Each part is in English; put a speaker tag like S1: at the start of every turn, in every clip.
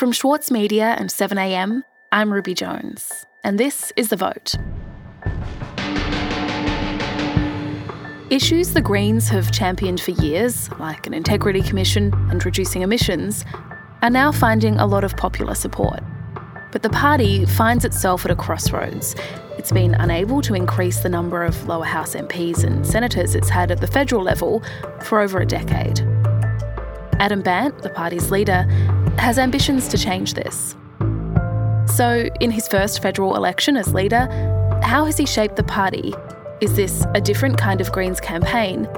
S1: From Schwartz Media and 7am, I'm Ruby Jones, and this is The Vote. Issues the Greens have championed for years, like an integrity commission and reducing emissions, are now finding a lot of popular support. But the party finds itself at a crossroads. It's been unable to increase the number of lower house MPs and senators it's had at the federal level for over a decade. Adam Bandt, the party's leader, has ambitions to change this. So, in his first federal election as leader, how has he shaped the party? Is this a different kind of Greens campaign?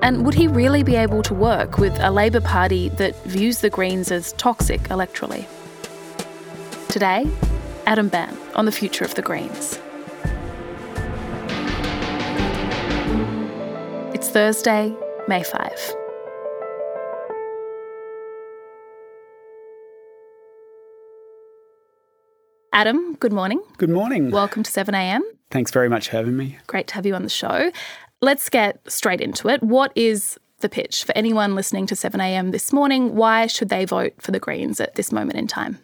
S1: And would he really be able to work with a Labor Party that views the Greens as toxic electorally? Today, Adam Bandt on the future of the Greens. It's Thursday, May 5. Adam, good morning.
S2: Good morning.
S1: Welcome to 7am.
S2: Thanks very much for having me.
S1: Great to have you on the show. Let's get straight into it. What is the pitch for anyone listening to 7am this morning? Why should they vote for the Greens at this moment in time?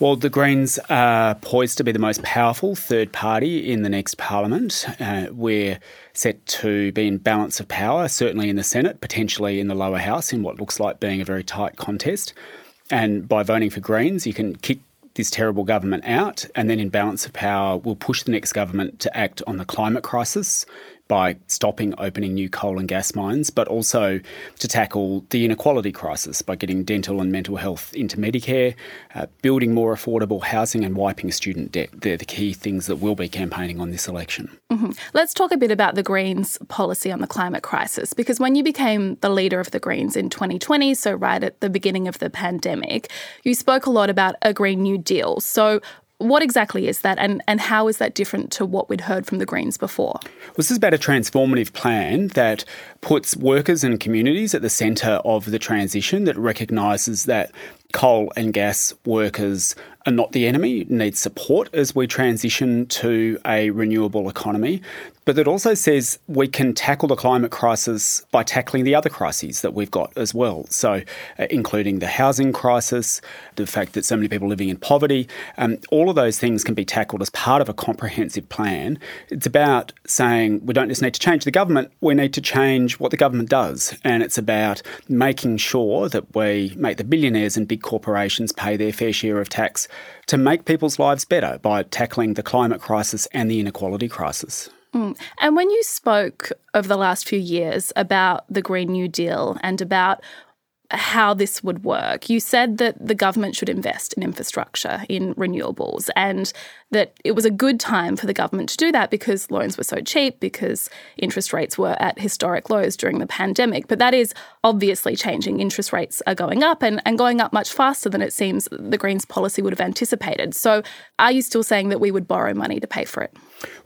S2: Well, the Greens are poised to be the most powerful third party in the next parliament. Uh, we're set to be in balance of power, certainly in the Senate, potentially in the lower house, in what looks like being a very tight contest. And by voting for Greens, you can kick this terrible government out, and then in balance of power, we'll push the next government to act on the climate crisis by stopping opening new coal and gas mines, but also to tackle the inequality crisis by getting dental and mental health into Medicare, uh, building more affordable housing, and wiping student debt. They're the key things that we'll be campaigning on this election.
S1: Mm-hmm. Let's talk a bit about the Greens' policy on the climate crisis, because when you became the leader of the Greens in 2020, so right at the beginning of the pandemic, you spoke a lot about a Green New Deal. So, what exactly is that, and, and how is that different to what we'd heard from the Greens before?
S2: Well, this is about a transformative plan that puts workers and communities at the centre of the transition, that recognises that coal and gas workers are not the enemy, need support as we transition to a renewable economy. But it also says we can tackle the climate crisis by tackling the other crises that we've got as well. So, uh, including the housing crisis, the fact that so many people are living in poverty, um, all of those things can be tackled as part of a comprehensive plan. It's about saying we don't just need to change the government, we need to change what the government does. And it's about making sure that we make the billionaires and big corporations pay their fair share of tax to make people's lives better by tackling the climate crisis and the inequality crisis.
S1: Mm. And when you spoke over the last few years about the Green New Deal and about how this would work. You said that the government should invest in infrastructure, in renewables, and that it was a good time for the government to do that because loans were so cheap, because interest rates were at historic lows during the pandemic. But that is obviously changing. Interest rates are going up and, and going up much faster than it seems the Greens policy would have anticipated. So are you still saying that we would borrow money to pay for it?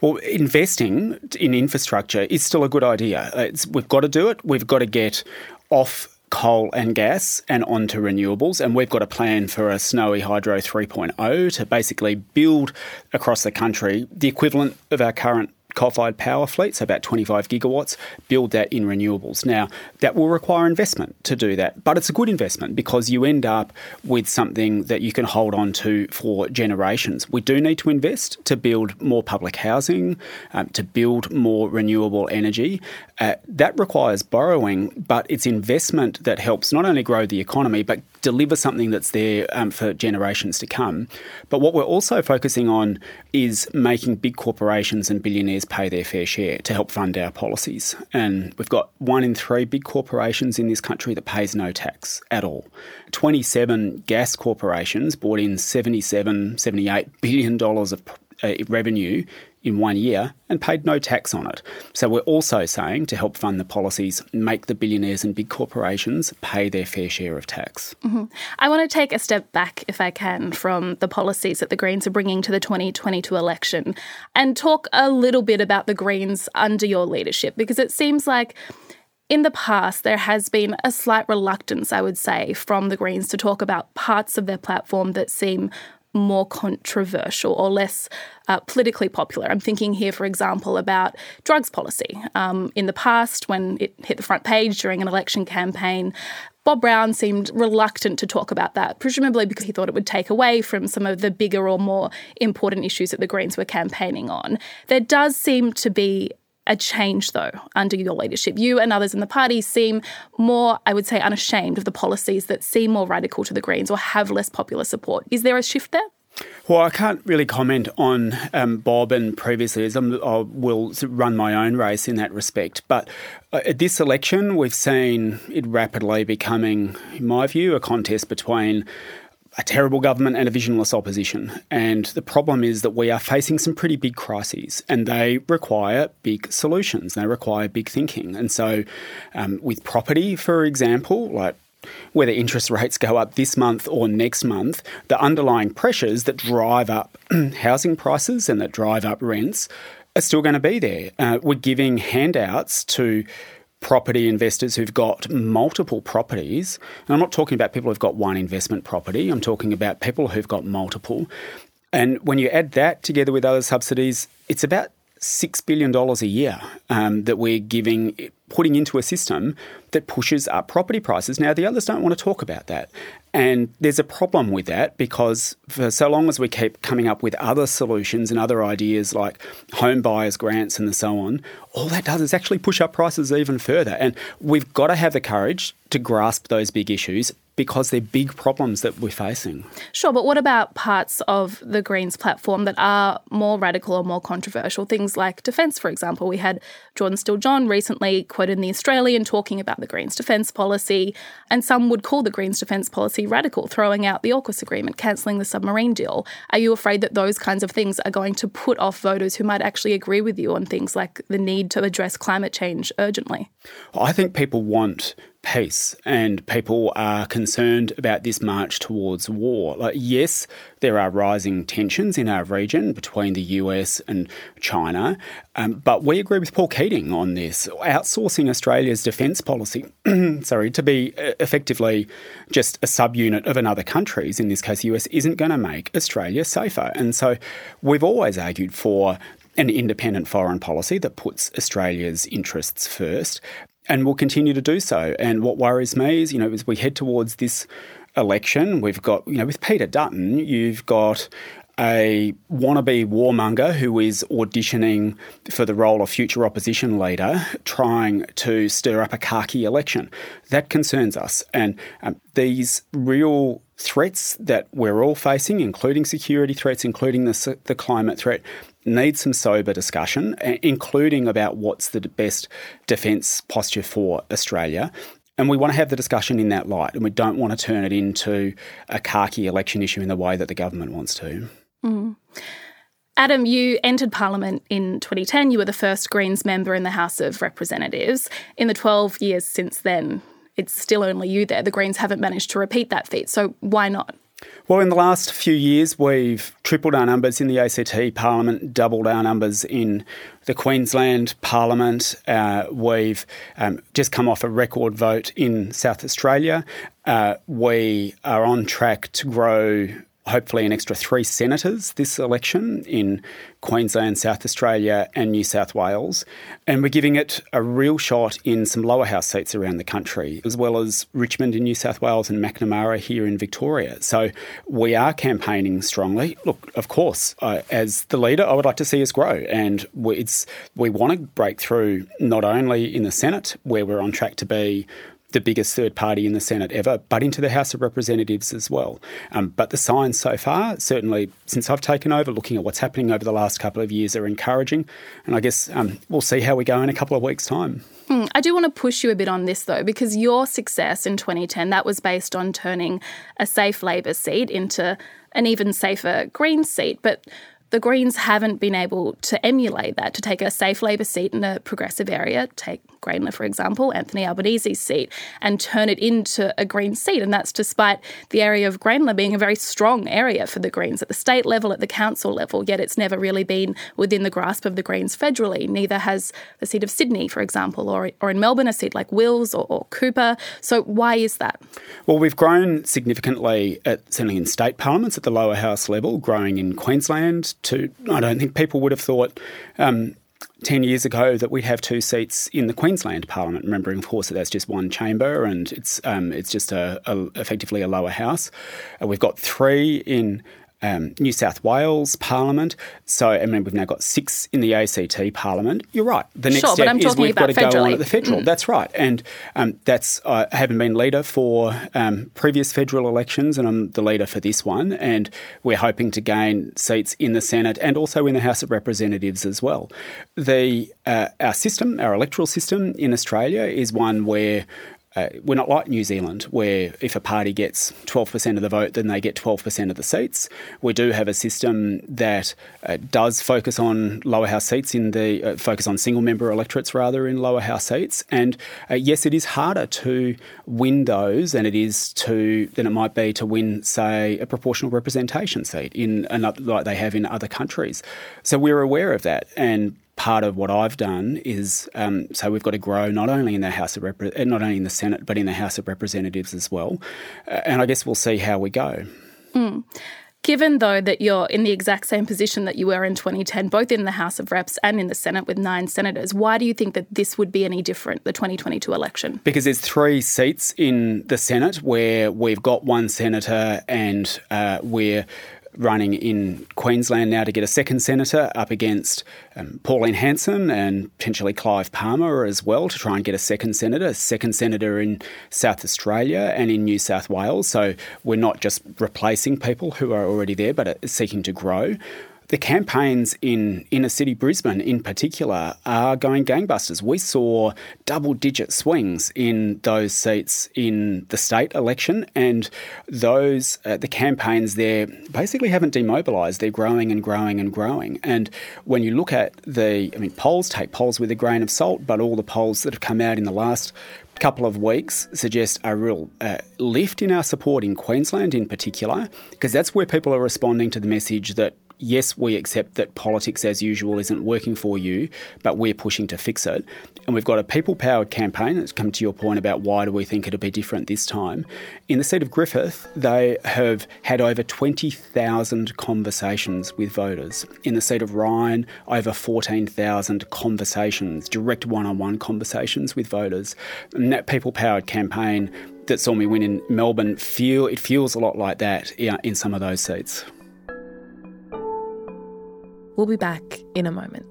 S2: Well, investing in infrastructure is still a good idea. It's, we've got to do it. We've got to get off coal and gas and onto renewables. And we've got a plan for a Snowy Hydro 3.0 to basically build across the country the equivalent of our current coal-fired power fleet, so about 25 gigawatts, build that in renewables. Now, that will require investment to do that, but it's a good investment because you end up with something that you can hold on to for generations. We do need to invest to build more public housing, um, to build more renewable energy. Uh, that requires borrowing, but it's investment that helps not only grow the economy, but deliver something that's there um, for generations to come. But what we're also focusing on is making big corporations and billionaires pay their fair share to help fund our policies. And we've got one in three big corporations in this country that pays no tax at all. 27 gas corporations brought in 77, 78 billion dollars of uh, revenue in one year and paid no tax on it. So we're also saying to help fund the policies, make the billionaires and big corporations pay their fair share of tax.
S1: Mm-hmm. I want to take a step back, if I can, from the policies that the Greens are bringing to the 2022 election and talk a little bit about the Greens under your leadership because it seems like in the past, there has been a slight reluctance, I would say, from the Greens to talk about parts of their platform that seem more controversial or less uh, politically popular. I'm thinking here, for example, about drugs policy. Um, in the past, when it hit the front page during an election campaign, Bob Brown seemed reluctant to talk about that, presumably because he thought it would take away from some of the bigger or more important issues that the Greens were campaigning on. There does seem to be a change, though, under your leadership. You and others in the party seem more, I would say, unashamed of the policies that seem more radical to the Greens or have less popular support. Is there a shift there?
S2: Well, I can't really comment on um, Bob and previously, as I'm, i will run my own race in that respect. But uh, at this election, we've seen it rapidly becoming, in my view, a contest between a terrible government and a visionless opposition. And the problem is that we are facing some pretty big crises and they require big solutions, they require big thinking. And so, um, with property, for example, like whether interest rates go up this month or next month, the underlying pressures that drive up housing prices and that drive up rents are still going to be there. Uh, we're giving handouts to property investors who've got multiple properties. And I'm not talking about people who've got one investment property, I'm talking about people who've got multiple. And when you add that together with other subsidies, it's about $6 billion a year um, that we're giving, putting into a system that pushes up property prices. Now, the others don't want to talk about that. And there's a problem with that because for so long as we keep coming up with other solutions and other ideas like home buyers grants and so on, all that does is actually push up prices even further. And we've got to have the courage to grasp those big issues because they're big problems that we're facing.
S1: Sure, but what about parts of the Greens platform that are more radical or more controversial? Things like defence, for example. We had Jordan Steele John recently quoted in The Australian talking about the Greens defence policy, and some would call the Greens defence policy radical, throwing out the AUKUS agreement, cancelling the submarine deal. Are you afraid that those kinds of things are going to put off voters who might actually agree with you on things like the need to address climate change urgently?
S2: I think people want peace and people are concerned about this march towards war. Like, yes, there are rising tensions in our region between the US and China, um, but we agree with Paul Keating on this. Outsourcing Australia's defence policy, sorry, to be uh, effectively just a subunit of another country's, in this case, the US, isn't going to make Australia safer. And so we've always argued for an independent foreign policy that puts Australia's interests first and will continue to do so. And what worries me is, you know, as we head towards this election, we've got, you know, with Peter Dutton, you've got a wannabe warmonger who is auditioning for the role of future opposition leader, trying to stir up a khaki election. That concerns us. And um, these real threats that we're all facing, including security threats, including the, the climate threat, need some sober discussion, including about what's the best defence posture for Australia. And we want to have the discussion in that light, and we don't want to turn it into a khaki election issue in the way that the government wants to.
S1: Mm. Adam, you entered Parliament in 2010. You were the first Greens member in the House of Representatives. In the 12 years since then, it's still only you there. The Greens haven't managed to repeat that feat. So why not?
S2: Well, in the last few years, we've tripled our numbers in the ACT Parliament, doubled our numbers in the Queensland Parliament. Uh, we've um, just come off a record vote in South Australia. Uh, we are on track to grow hopefully an extra three senators this election in Queensland, South Australia, and New South Wales. And we're giving it a real shot in some lower house seats around the country, as well as Richmond in New South Wales and Macnamara here in Victoria. So we are campaigning strongly. Look, of course, uh, as the leader, I would like to see us grow. And we, we want to break through not only in the Senate, where we're on track to be the biggest third party in the Senate ever, but into the House of Representatives as well. Um, but the signs so far, certainly since I've taken over, looking at what's happening over the last couple of years, are encouraging. And I guess um, we'll see how we go in a couple of weeks' time.
S1: Hmm, I do want to push you a bit on this though, because your success in 2010 that was based on turning a safe Labor seat into an even safer Green seat, but the Greens haven't been able to emulate that, to take a safe Labor seat in a progressive area, take Grayndler, for example, Anthony Albanese's seat, and turn it into a Green seat. And that's despite the area of Grayndler being a very strong area for the Greens at the state level, at the council level, yet it's never really been within the grasp of the Greens federally. Neither has the seat of Sydney, for example, or, or in Melbourne, a seat like Wills or, or Cooper. So why is that?
S2: Well, we've grown significantly, at, certainly in state parliaments at the lower house level, growing in Queensland to, I don't think people would have thought um, 10 years ago that we'd have two seats in the Queensland Parliament, remembering, of course, that that's just one chamber and it's, um, it's just a, a, effectively a lower house. Uh, we've got three in um, New South Wales Parliament. So, I mean, we've now got six in the ACT Parliament. You're right. The next
S1: sure,
S2: step
S1: is
S2: we've got to
S1: federally.
S2: go on at the federal. Mm. That's right. And um, that's I haven't been leader for um, previous federal elections, and I'm the leader for this one. And we're hoping to gain seats in the Senate and also in the House of Representatives as well. The uh, our system, our electoral system in Australia, is one where uh, we're not like New Zealand, where if a party gets 12% of the vote, then they get 12% of the seats. We do have a system that uh, does focus on lower house seats in the uh, focus on single member electorates rather in lower house seats. And uh, yes, it is harder to win those than it is to than it might be to win, say, a proportional representation seat in another, like they have in other countries. So we're aware of that and part of what I've done is um, so we've got to grow not only in the House of Repre- not only in the Senate but in the House of Representatives as well, uh, and I guess we'll see how we go.
S1: Mm. Given, though, that you're in the exact same position that you were in 2010, both in the House of Reps and in the Senate with nine senators, why do you think that this would be any different, the 2022 election?
S2: Because there's three seats in the Senate where we've got one senator and uh, we're running in Queensland now to get a second senator up against um, Pauline Hanson and potentially Clive Palmer as well to try and get a second senator, a second senator in South Australia and in New South Wales. So we're not just replacing people who are already there, but seeking to grow. The campaigns in inner city Brisbane, in particular, are going gangbusters. We saw double digit swings in those seats in the state election, and those uh, the campaigns there basically haven't demobilised. They're growing and growing and growing. And when you look at the, I mean, polls take polls with a grain of salt, but all the polls that have come out in the last couple of weeks suggest a real uh, lift in our support in Queensland, in particular, because that's where people are responding to the message that yes, we accept that politics as usual isn't working for you, but we're pushing to fix it. And we've got a people powered campaign that's come to your point about why do we think it'll be different this time. In the seat of Griffith, they have had over 20,000 conversations with voters. In the seat of Ryan, over 14,000 conversations, direct one on one conversations with voters. And that people powered campaign that saw me win in Melbourne feel it feels a lot like that in some of those seats.
S1: We'll be back in a moment.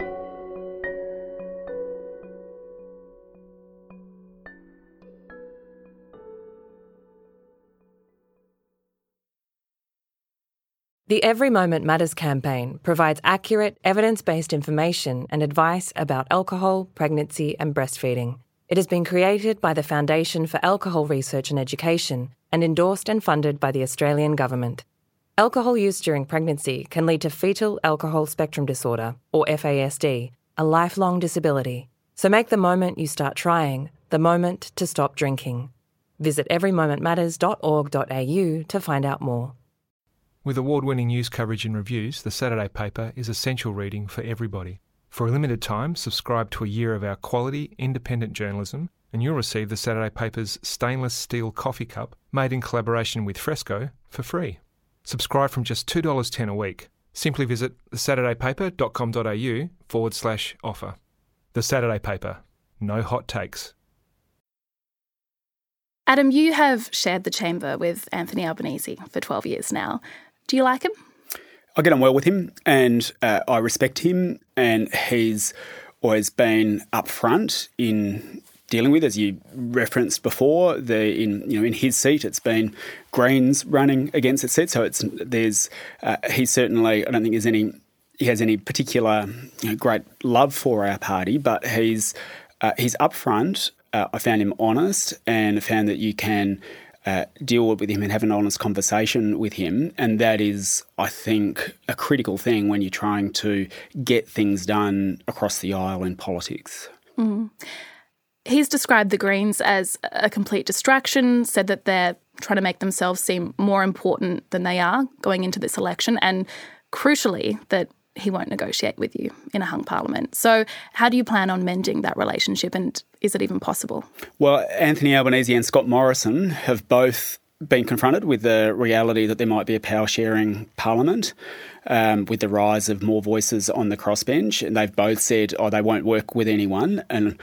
S3: The Every Moment Matters campaign provides accurate, evidence based information and advice about alcohol, pregnancy, and breastfeeding. It has been created by the Foundation for Alcohol Research and Education and endorsed and funded by the Australian Government. Alcohol use during pregnancy can lead to fetal alcohol spectrum disorder, or FASD, a lifelong disability. So make the moment you start trying the moment to stop drinking. Visit everymomentmatters.org.au to find out more.
S4: With award winning news coverage and reviews, the Saturday paper is essential reading for everybody. For a limited time, subscribe to a year of our quality, independent journalism, and you'll receive the Saturday paper's stainless steel coffee cup made in collaboration with Fresco for free. Subscribe from just $2.10 a week. Simply visit thesaturdaypaper.com.au forward slash offer. The Saturday Paper. No hot takes.
S1: Adam, you have shared the chamber with Anthony Albanese for 12 years now. Do you like him?
S2: I get on well with him and uh, I respect him, and he's always been upfront in dealing with, as you referenced before. The in you know in his seat, it's been Greens running against its seat, so it's there's uh, he's certainly I don't think there's any he has any particular you know, great love for our party, but he's uh, he's upfront. Uh, I found him honest and found that you can. Uh, deal with him and have an honest conversation with him. And that is, I think, a critical thing when you're trying to get things done across the aisle in politics.
S1: Mm. He's described the Greens as a complete distraction, said that they're trying to make themselves seem more important than they are going into this election, and crucially, that he won't negotiate with you in a hung parliament. So, how do you plan on mending that relationship, and is it even possible?
S2: Well, Anthony Albanese and Scott Morrison have both been confronted with the reality that there might be a power sharing parliament um, with the rise of more voices on the crossbench. And they've both said, oh, they won't work with anyone. And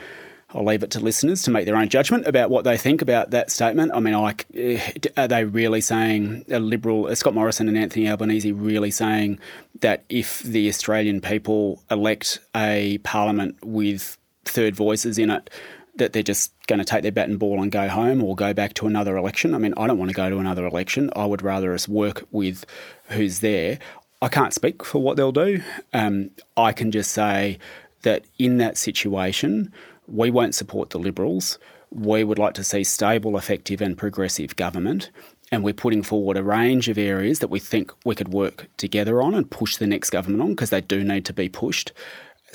S2: I'll leave it to listeners to make their own judgment about what they think about that statement. I mean, eh, are they really saying a liberal, uh, Scott Morrison and Anthony Albanese, really saying that if the Australian people elect a parliament with third voices in it, that they're just going to take their bat and ball and go home or go back to another election. I mean, I don't want to go to another election. I would rather us work with who's there. I can't speak for what they'll do. Um, I can just say that in that situation, we won't support the Liberals. We would like to see stable, effective, and progressive government. And we're putting forward a range of areas that we think we could work together on and push the next government on because they do need to be pushed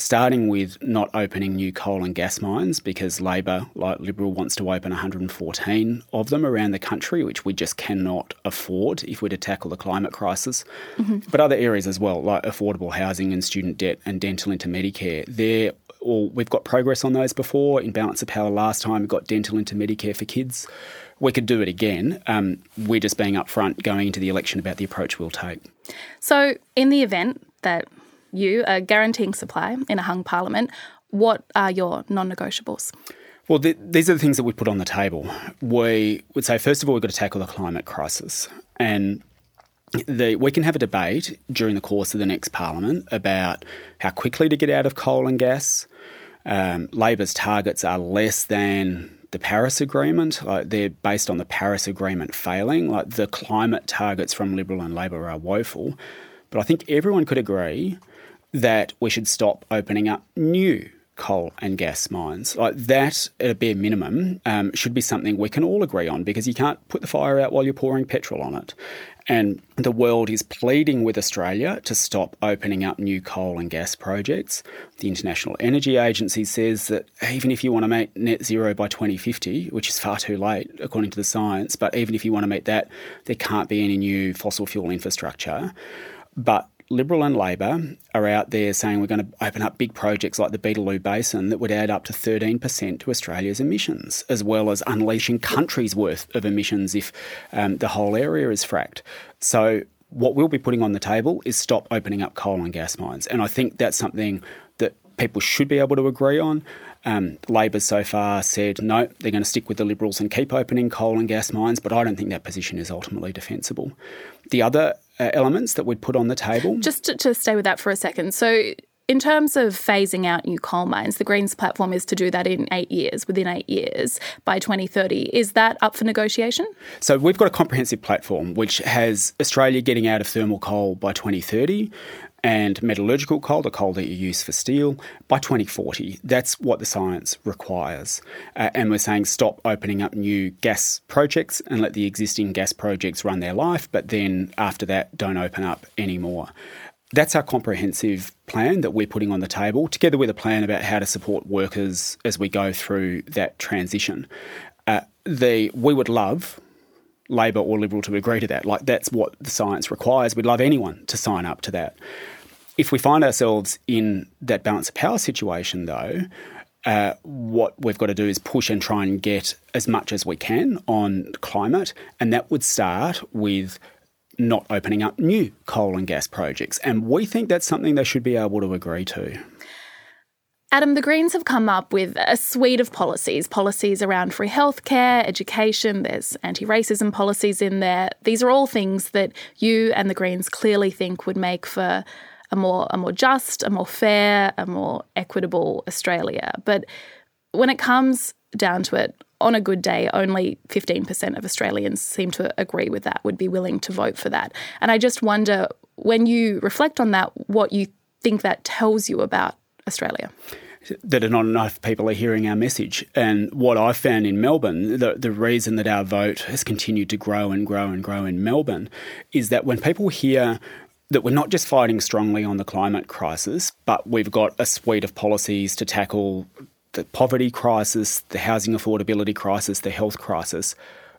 S2: starting with not opening new coal and gas mines because Labor, like Liberal, wants to open 114 of them around the country, which we just cannot afford if we're to tackle the climate crisis. Mm-hmm. But other areas as well, like affordable housing and student debt and dental into Medicare, they're all, we've got progress on those before. In Balance of Power last time, we got dental into Medicare for kids. We could do it again. Um, we're just being upfront going into the election about the approach we'll take.
S1: So, in the event that you are guaranteeing supply in a hung parliament. What are your non negotiables?
S2: Well, th- these are the things that we put on the table. We would say, first of all, we've got to tackle the climate crisis. And the, we can have a debate during the course of the next parliament about how quickly to get out of coal and gas. Um, Labor's targets are less than the Paris Agreement. Like they're based on the Paris Agreement failing. Like the climate targets from Liberal and Labor are woeful. But I think everyone could agree that we should stop opening up new coal and gas mines. Like that, at a bare minimum, um, should be something we can all agree on because you can't put the fire out while you're pouring petrol on it. And the world is pleading with Australia to stop opening up new coal and gas projects. The International Energy Agency says that even if you want to make net zero by 2050, which is far too late according to the science, but even if you want to meet that, there can't be any new fossil fuel infrastructure. But Liberal and Labor are out there saying we're going to open up big projects like the Beetaloo Basin that would add up to 13% to Australia's emissions, as well as unleashing countries' worth of emissions if um, the whole area is fracked. So, what we'll be putting on the table is stop opening up coal and gas mines. And I think that's something that people should be able to agree on. Um, Labor so far said no, they're going to stick with the Liberals and keep opening coal and gas mines, but I don't think that position is ultimately defensible. The other Uh, elements that we'd put on the table.
S1: Just to, to stay with that for a second. So, in terms of phasing out new coal mines, the Greens platform is to do that in eight years, within eight years by 2030. Is that up for negotiation?
S2: So we've got a comprehensive platform which has Australia getting out of thermal coal by 2030 and metallurgical coal, the coal that you use for steel, by 2040. That's what the science requires. Uh, and we're saying stop opening up new gas projects and let the existing gas projects run their life, but then after that, don't open up anymore. That's our comprehensive plan that we're putting on the table, together with a plan about how to support workers as we go through that transition. Uh, the we would love Labor or Liberal to agree to that. Like that's what the science requires. We'd love anyone to sign up to that. If we find ourselves in that balance of power situation, though, uh, what we've got to do is push and try and get as much as we can on climate, and that would start with not opening up new coal and gas projects. And we think that's something they should be able to agree to.
S1: Adam, the Greens have come up with a suite of policies policies around free healthcare, education, there's anti racism policies in there. These are all things that you and the Greens clearly think would make for a more, a more just, a more fair, a more equitable Australia. But when it comes down to it, on a good day, only 15% of Australians seem to agree with that, would be willing to vote for that. And I just wonder, when you reflect on that, what you think that tells you about Australia?
S2: That not enough people are hearing our message. And what I've found in Melbourne, the, the reason that our vote has continued to grow and grow and grow in Melbourne is that when people hear that we're not just fighting strongly on the climate crisis, but we've got a suite of policies to tackle the poverty crisis, the housing affordability crisis, the health crisis,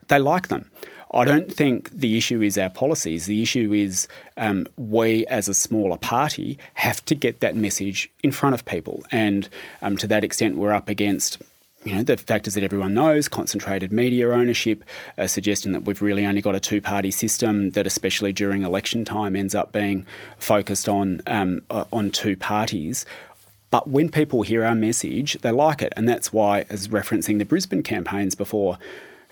S2: they like them. I don't think the issue is our policies. The issue is um, we, as a smaller party, have to get that message in front of people. And um, to that extent, we're up against you know, the factors that everyone knows, concentrated media ownership, uh, suggesting that we've really only got a two party system that, especially during election time, ends up being focused on, um, uh, on two parties. But when people hear our message, they like it. And that's why, as referencing the Brisbane campaigns before,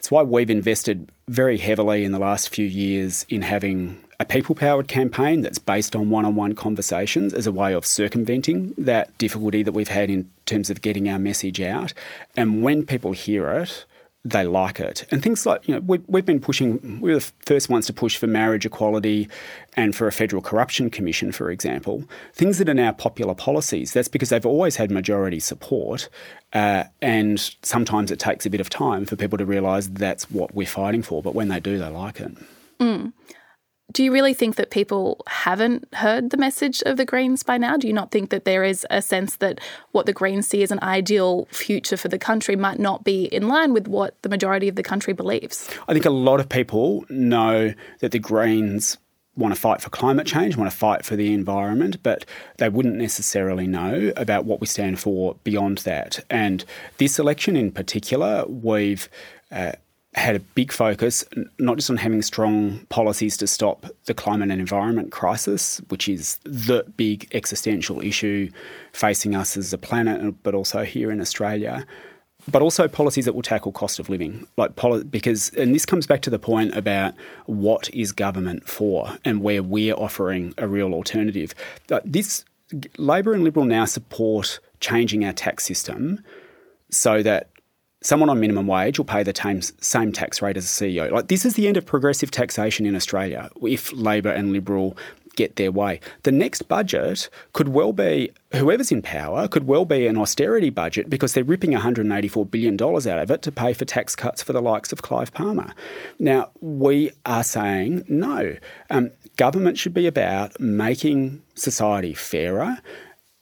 S2: it's why we've invested very heavily in the last few years in having a people powered campaign that's based on one on one conversations as a way of circumventing that difficulty that we've had in terms of getting our message out. And when people hear it, they like it. And things like, you know, we, we've been pushing, we were the first ones to push for marriage equality and for a federal corruption commission, for example. Things that are now popular policies. That's because they've always had majority support. Uh, and sometimes it takes a bit of time for people to realise that's what we're fighting for. But when they do, they like it.
S1: Mm do you really think that people haven't heard the message of the Greens by now? Do you not think that there is a sense that what the Greens see as an ideal future for the country might not be in line with what the majority of the country believes?
S2: I think a lot of people know that the Greens want to fight for climate change, want to fight for the environment, but they wouldn't necessarily know about what we stand for beyond that. And this election in particular, we've uh, had a big focus not just on having strong policies to stop the climate and environment crisis, which is the big existential issue facing us as a planet, uh, but also here in Australia, but also policies that will tackle cost of living. Like because, and this comes back to the point about what is government for, and where we're offering a real alternative. This Labor and Liberal now support changing our tax system so that someone on minimum wage will pay the same tax rate as a CEO. Like this is the end of progressive taxation in Australia if Labor and Liberal get their way. The next budget could well be whoever's in power could well be an austerity budget because they're ripping $184 billion out of it to pay for tax cuts for the likes of Clive Palmer. Now, we are saying no. Um, government should be about making society fairer,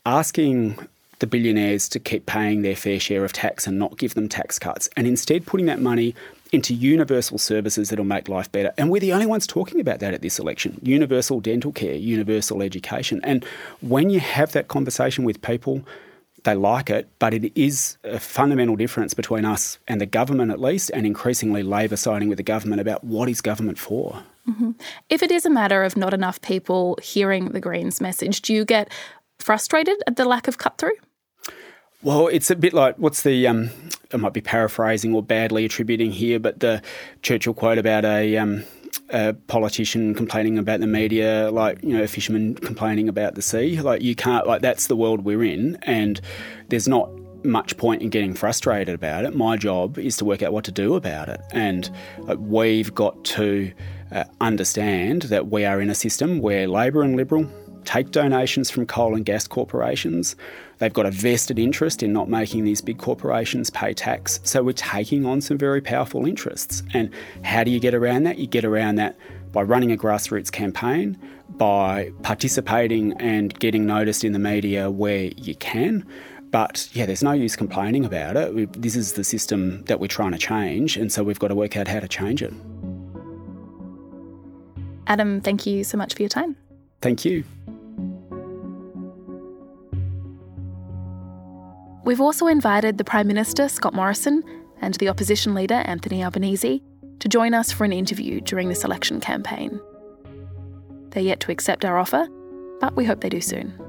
S2: asking the billionaires to keep paying their fair share of tax and not give them tax cuts, and instead putting that money into universal services that'll make life better. And we're the only ones talking about that at this election universal dental care, universal education. And when you have that conversation with people, they like it, but it is a fundamental difference between us and the government, at least, and increasingly Labor siding with the government about what is government for.
S1: Mm-hmm. If it is a matter of not enough people hearing the Greens message, do you get frustrated at the lack of cut through?
S2: Well, it's a bit like what's the um, I might be paraphrasing or badly attributing here, but the Churchill quote about a, um, a politician complaining about the media, like you know, a fisherman complaining about the sea. Like you can't like that's the world we're in, and there's not much point in getting frustrated about it. My job is to work out what to do about it, and we've got to uh, understand that we are in a system where Labor and Liberal take donations from coal and gas corporations. They've got a vested interest in not making these big corporations pay tax. So we're taking on some very powerful interests. And how do you get around that? You get around that by running a grassroots campaign, by participating and getting noticed in the media where you can. But yeah, there's no use complaining about it. This is the system that we're trying to change, and so we've got to work out how to change it.
S1: Adam, thank you so much for your time.
S2: Thank you.
S1: We've also invited the Prime Minister, Scott Morrison, and the opposition leader, Anthony Albanese, to join us for an interview during this election campaign. They're yet to accept our offer, but we hope they do soon.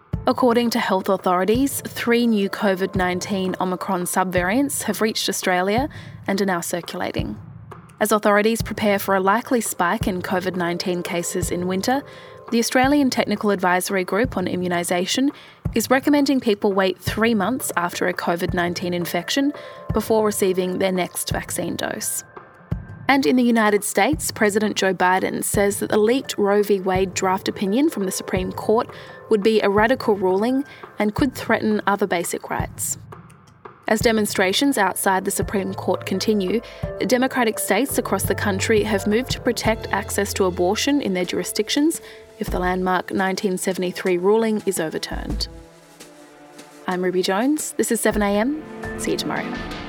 S1: according to health authorities, three new COVID 19 Omicron subvariants have reached Australia and are now circulating.
S5: As authorities prepare for a likely spike in COVID 19 cases in winter, the Australian Technical Advisory Group on Immunisation is recommending people wait three months after a COVID 19 infection before receiving their next vaccine dose. And in the United States, President Joe Biden says that the leaked Roe v. Wade draft opinion from the Supreme Court would be a radical ruling and could threaten other basic rights. As demonstrations outside the Supreme Court continue, Democratic states across the country have moved to protect access to abortion in their jurisdictions if the landmark 1973 ruling is overturned. I'm Ruby Jones. This is 7am. See you tomorrow.